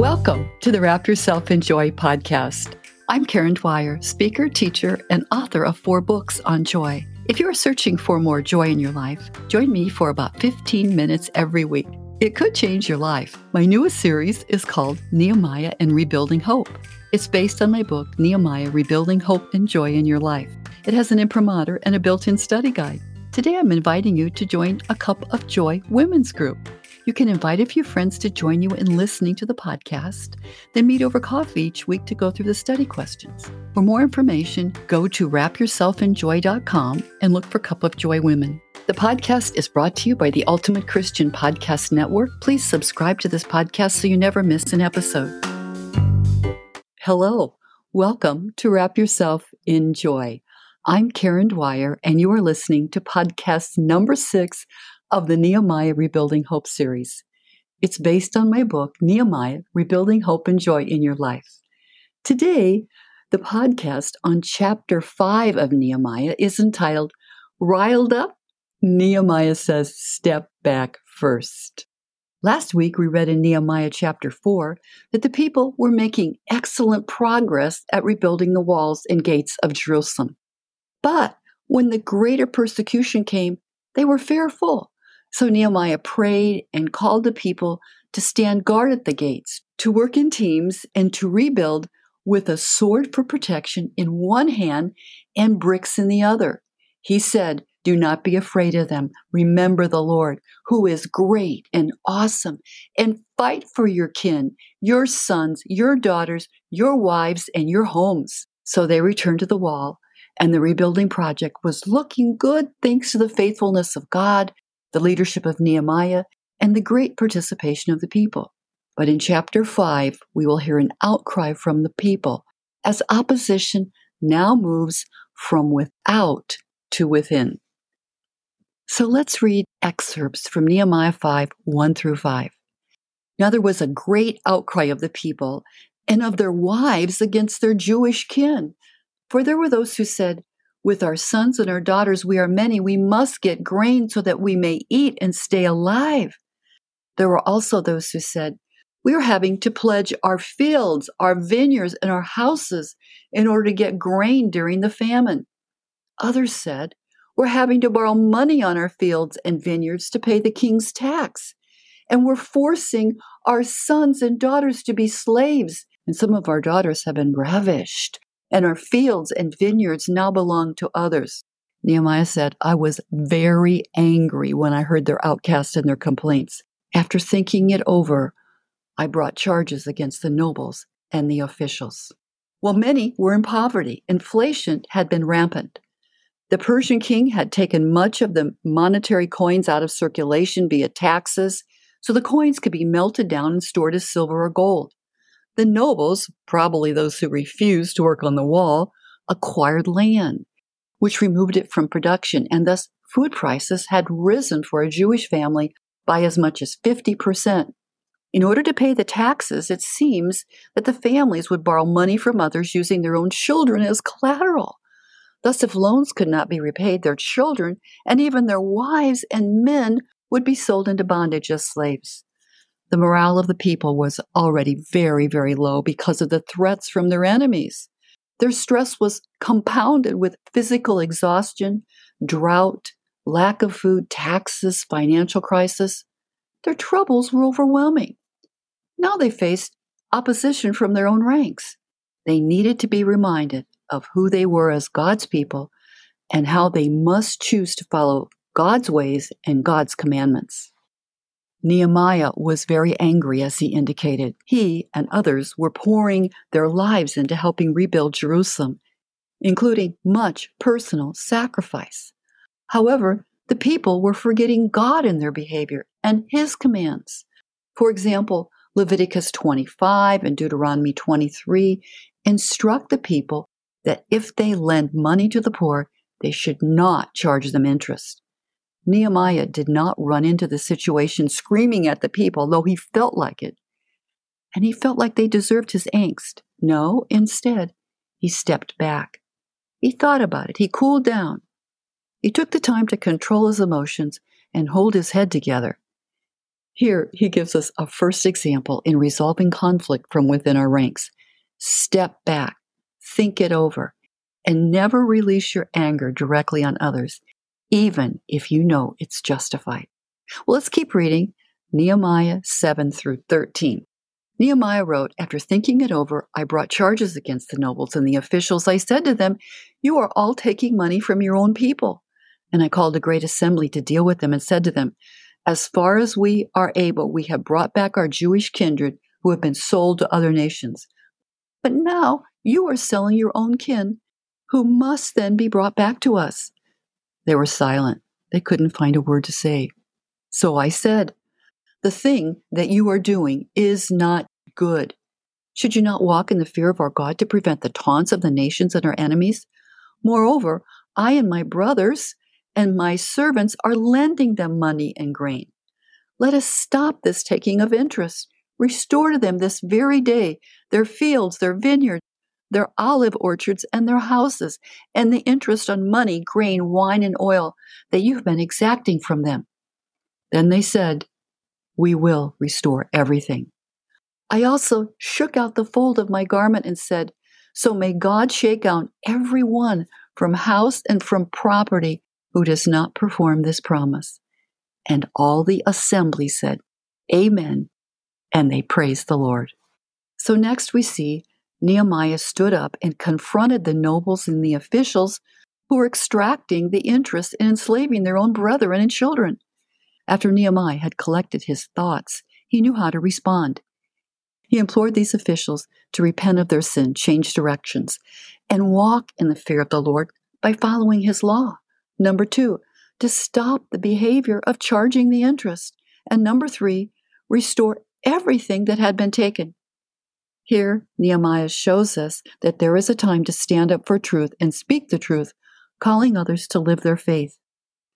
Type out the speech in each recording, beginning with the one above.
Welcome to the Wrap Yourself in Joy podcast. I'm Karen Dwyer, speaker, teacher, and author of four books on joy. If you are searching for more joy in your life, join me for about 15 minutes every week. It could change your life. My newest series is called Nehemiah and Rebuilding Hope. It's based on my book, Nehemiah Rebuilding Hope and Joy in Your Life. It has an imprimatur and a built in study guide. Today, I'm inviting you to join a Cup of Joy women's group. You can invite a few friends to join you in listening to the podcast, then meet over coffee each week to go through the study questions. For more information, go to wrapyourselfinjoy.com and look for Cup of Joy Women. The podcast is brought to you by the Ultimate Christian Podcast Network. Please subscribe to this podcast so you never miss an episode. Hello, welcome to Wrap Yourself in Joy. I'm Karen Dwyer, and you are listening to podcast number six of the Nehemiah Rebuilding Hope series. It's based on my book, Nehemiah Rebuilding Hope and Joy in Your Life. Today, the podcast on chapter five of Nehemiah is entitled Riled Up. Nehemiah says, Step back first. Last week, we read in Nehemiah chapter 4 that the people were making excellent progress at rebuilding the walls and gates of Jerusalem. But when the greater persecution came, they were fearful so Nehemiah prayed and called the people to stand guard at the gates, to work in teams, and to rebuild with a sword for protection in one hand and bricks in the other. He said, Do not be afraid of them. Remember the Lord, who is great and awesome, and fight for your kin, your sons, your daughters, your wives, and your homes. So they returned to the wall, and the rebuilding project was looking good thanks to the faithfulness of God the leadership of Nehemiah, and the great participation of the people. But in chapter 5, we will hear an outcry from the people as opposition now moves from without to within. So let's read excerpts from Nehemiah 5 1 through 5. Now there was a great outcry of the people and of their wives against their Jewish kin. For there were those who said, with our sons and our daughters, we are many. We must get grain so that we may eat and stay alive. There were also those who said, We are having to pledge our fields, our vineyards, and our houses in order to get grain during the famine. Others said, We're having to borrow money on our fields and vineyards to pay the king's tax. And we're forcing our sons and daughters to be slaves. And some of our daughters have been ravished and our fields and vineyards now belong to others. Nehemiah said, I was very angry when I heard their outcasts and their complaints. After thinking it over, I brought charges against the nobles and the officials. While many were in poverty, inflation had been rampant. The Persian king had taken much of the monetary coins out of circulation via taxes, so the coins could be melted down and stored as silver or gold. The nobles, probably those who refused to work on the wall, acquired land, which removed it from production, and thus food prices had risen for a Jewish family by as much as 50%. In order to pay the taxes, it seems that the families would borrow money from others using their own children as collateral. Thus, if loans could not be repaid, their children and even their wives and men would be sold into bondage as slaves. The morale of the people was already very, very low because of the threats from their enemies. Their stress was compounded with physical exhaustion, drought, lack of food, taxes, financial crisis. Their troubles were overwhelming. Now they faced opposition from their own ranks. They needed to be reminded of who they were as God's people and how they must choose to follow God's ways and God's commandments. Nehemiah was very angry, as he indicated. He and others were pouring their lives into helping rebuild Jerusalem, including much personal sacrifice. However, the people were forgetting God in their behavior and His commands. For example, Leviticus 25 and Deuteronomy 23 instruct the people that if they lend money to the poor, they should not charge them interest. Nehemiah did not run into the situation screaming at the people, though he felt like it. And he felt like they deserved his angst. No, instead, he stepped back. He thought about it. He cooled down. He took the time to control his emotions and hold his head together. Here, he gives us a first example in resolving conflict from within our ranks. Step back, think it over, and never release your anger directly on others, even if you know it's justified. Well, let's keep reading Nehemiah 7 through 13. Nehemiah wrote, After thinking it over, I brought charges against the nobles and the officials. I said to them, You are all taking money from your own people. And I called a great assembly to deal with them and said to them, As far as we are able, we have brought back our Jewish kindred who have been sold to other nations. But now you are selling your own kin, who must then be brought back to us. They were silent. They couldn't find a word to say. So I said, The thing that you are doing is not good. Should you not walk in the fear of our God to prevent the taunts of the nations and our enemies? Moreover, I and my brothers and my servants are lending them money and grain. Let us stop this taking of interest. Restore to them this very day their fields, their vineyards, their olive orchards, and their houses, and the interest on money, grain, wine, and oil that you've been exacting from them. Then they said, We will restore everything. I also shook out the fold of my garment and said, So may God shake out every one from house and from property who does not perform this promise. And all the assembly said, Amen. And they praised the Lord. So next we see Nehemiah stood up and confronted the nobles and the officials who were extracting the interest in enslaving their own brethren and children. After Nehemiah had collected his thoughts, he knew how to respond. He implored these officials to repent of their sin, change directions, and walk in the fear of the Lord by following his law. Number two, to stop the behavior of charging the interest. And number three, restore everything that had been taken. Here, Nehemiah shows us that there is a time to stand up for truth and speak the truth, calling others to live their faith.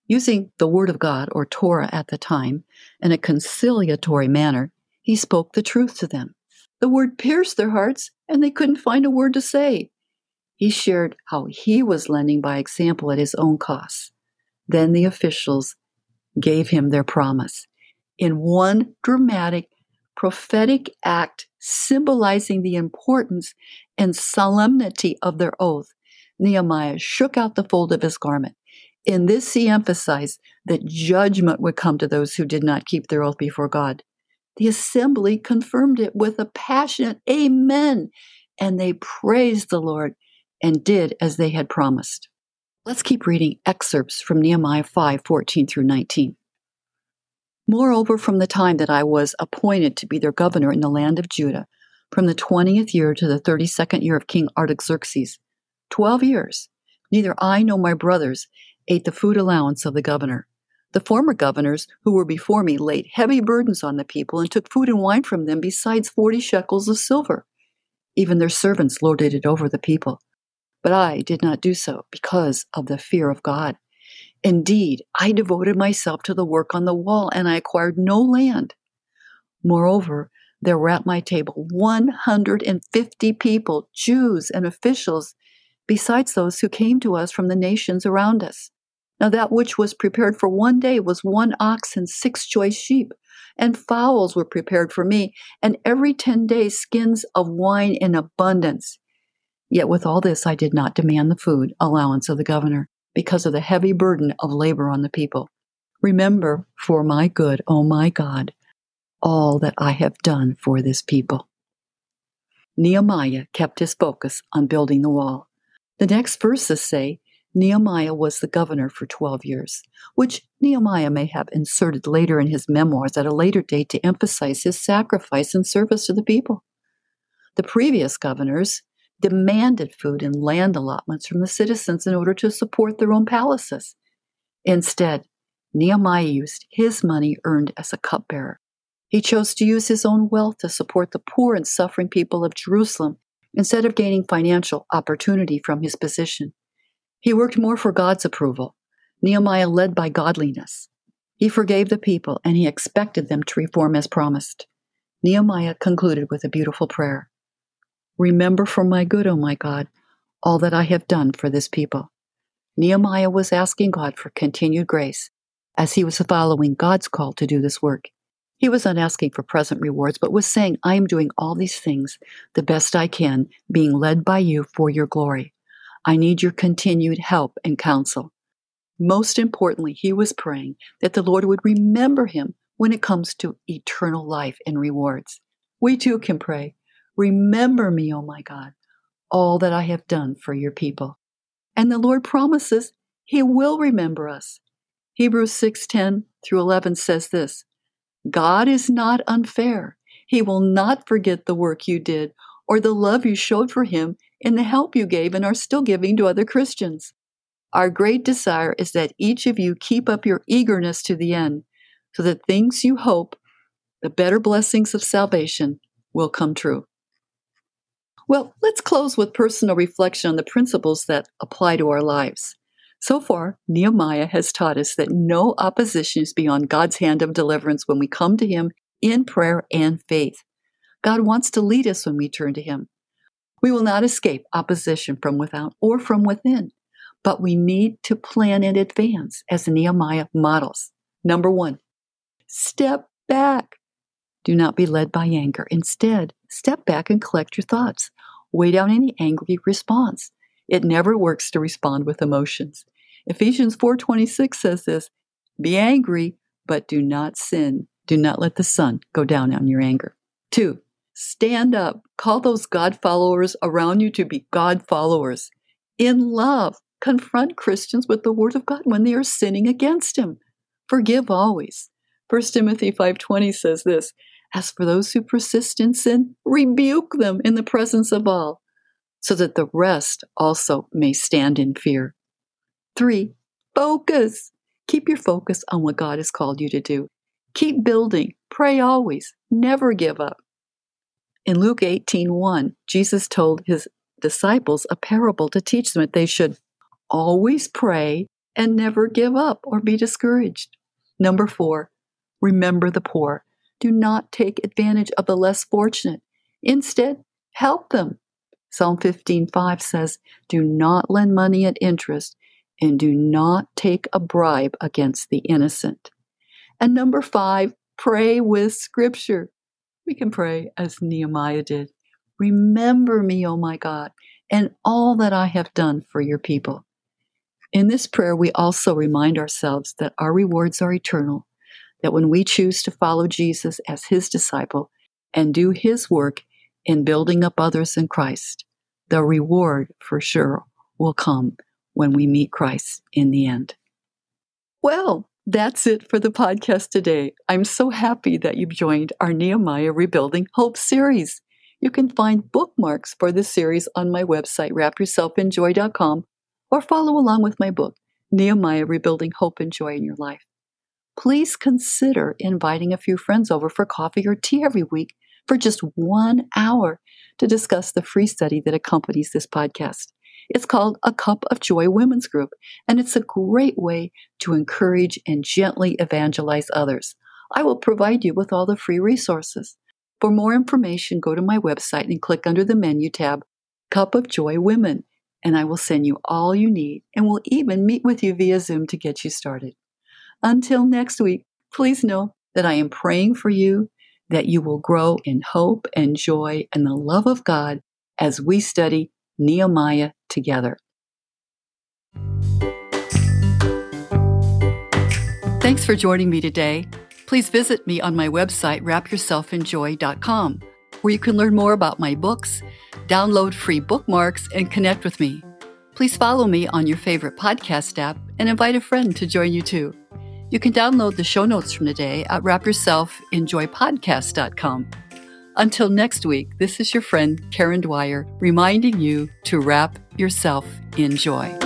Using the Word of God, or Torah at the time, in a conciliatory manner, he spoke the truth to them. The word pierced their hearts, and they couldn't find a word to say. He shared how he was lending by example at his own cost. Then the officials gave him their promise. In one dramatic, prophetic act symbolizing the importance and solemnity of their oath, Nehemiah shook out the fold of his garment. In this, he emphasized that judgment would come to those who did not keep their oath before God. The assembly confirmed it with a passionate amen, and they praised the Lord and did as they had promised. Let's keep reading excerpts from Nehemiah 5 14 through 19. Moreover, from the time that I was appointed to be their governor in the land of Judah, from the twentieth year to the thirty second year of King Artaxerxes, twelve years, neither I nor my brothers ate the food allowance of the governor the former governors who were before me laid heavy burdens on the people and took food and wine from them besides forty shekels of silver. Even their servants lorded it over the people. But I did not do so because of the fear of God. Indeed, I devoted myself to the work on the wall and I acquired no land. Moreover, there were at my table 150 people, Jews and officials, besides those who came to us from the nations around us. Now that which was prepared for one day was one ox and six choice sheep, and fowls were prepared for me, and every ten days skins of wine in abundance. Yet with all this I did not demand the food allowance of the governor, because of the heavy burden of labor on the people. Remember for my good, O my God, all that I have done for this people. Nehemiah kept his focus on building the wall. The next verses say, Nehemiah was the governor for 12 years, which Nehemiah may have inserted later in his memoirs at a later date to emphasize his sacrifice and service to the people. The previous governors demanded food and land allotments from the citizens in order to support their own palaces. Instead, Nehemiah used his money earned as a cupbearer. He chose to use his own wealth to support the poor and suffering people of Jerusalem instead of gaining financial opportunity from his position. He worked more for God's approval. Nehemiah led by godliness. He forgave the people and he expected them to reform as promised. Nehemiah concluded with a beautiful prayer Remember for my good, O my God, all that I have done for this people. Nehemiah was asking God for continued grace as he was following God's call to do this work. He was not asking for present rewards, but was saying, I am doing all these things the best I can, being led by you for your glory. I need your continued help and counsel. Most importantly, he was praying that the Lord would remember him when it comes to eternal life and rewards. We too can pray, Remember me, O my God, all that I have done for your people. And the Lord promises he will remember us. Hebrews 6:10 through 11 says this, God is not unfair. He will not forget the work you did or the love you showed for him and the help you gave and are still giving to other Christians. Our great desire is that each of you keep up your eagerness to the end, so that things you hope, the better blessings of salvation, will come true. Well, let's close with personal reflection on the principles that apply to our lives. So far, Nehemiah has taught us that no opposition is beyond God's hand of deliverance when we come to Him in prayer and faith. God wants to lead us when we turn to Him. We will not escape opposition from without or from within, but we need to plan in advance, as Nehemiah models. Number one, step back. Do not be led by anger. Instead, step back and collect your thoughts. Weigh down any angry response. It never works to respond with emotions. Ephesians 4:26 says this, "Be angry, but do not sin. Do not let the sun go down on your anger." 2. Stand up. Call those God followers around you to be God followers. In love, confront Christians with the word of God when they are sinning against him. Forgive always. 1 Timothy 5:20 says this, "As for those who persist in sin, rebuke them in the presence of all, so that the rest also may stand in fear." Three, focus. Keep your focus on what God has called you to do. Keep building. Pray always. Never give up. In Luke 18:1, Jesus told his disciples a parable to teach them that they should always pray and never give up or be discouraged. Number 4, remember the poor. Do not take advantage of the less fortunate. Instead, help them. Psalm 15:5 says, "Do not lend money at interest and do not take a bribe against the innocent. And number five, pray with scripture. We can pray as Nehemiah did. Remember me, O my God, and all that I have done for your people. In this prayer, we also remind ourselves that our rewards are eternal, that when we choose to follow Jesus as his disciple and do his work in building up others in Christ, the reward for sure will come when we meet Christ in the end. Well, that's it for the podcast today. I'm so happy that you've joined our Nehemiah Rebuilding Hope series. You can find bookmarks for this series on my website, wrapyourselfinjoy.com, or follow along with my book, Nehemiah Rebuilding Hope and Joy in Your Life. Please consider inviting a few friends over for coffee or tea every week for just one hour to discuss the free study that accompanies this podcast. It's called a Cup of Joy Women's Group, and it's a great way to encourage and gently evangelize others. I will provide you with all the free resources. For more information, go to my website and click under the menu tab, Cup of Joy Women, and I will send you all you need and will even meet with you via Zoom to get you started. Until next week, please know that I am praying for you, that you will grow in hope and joy and the love of God as we study Nehemiah together. Thanks for joining me today. Please visit me on my website, wrapyourselfinjoy.com, where you can learn more about my books, download free bookmarks, and connect with me. Please follow me on your favorite podcast app and invite a friend to join you too. You can download the show notes from today at wrapyourselfinjoypodcast.com. Until next week, this is your friend Karen Dwyer reminding you to wrap yourself in joy.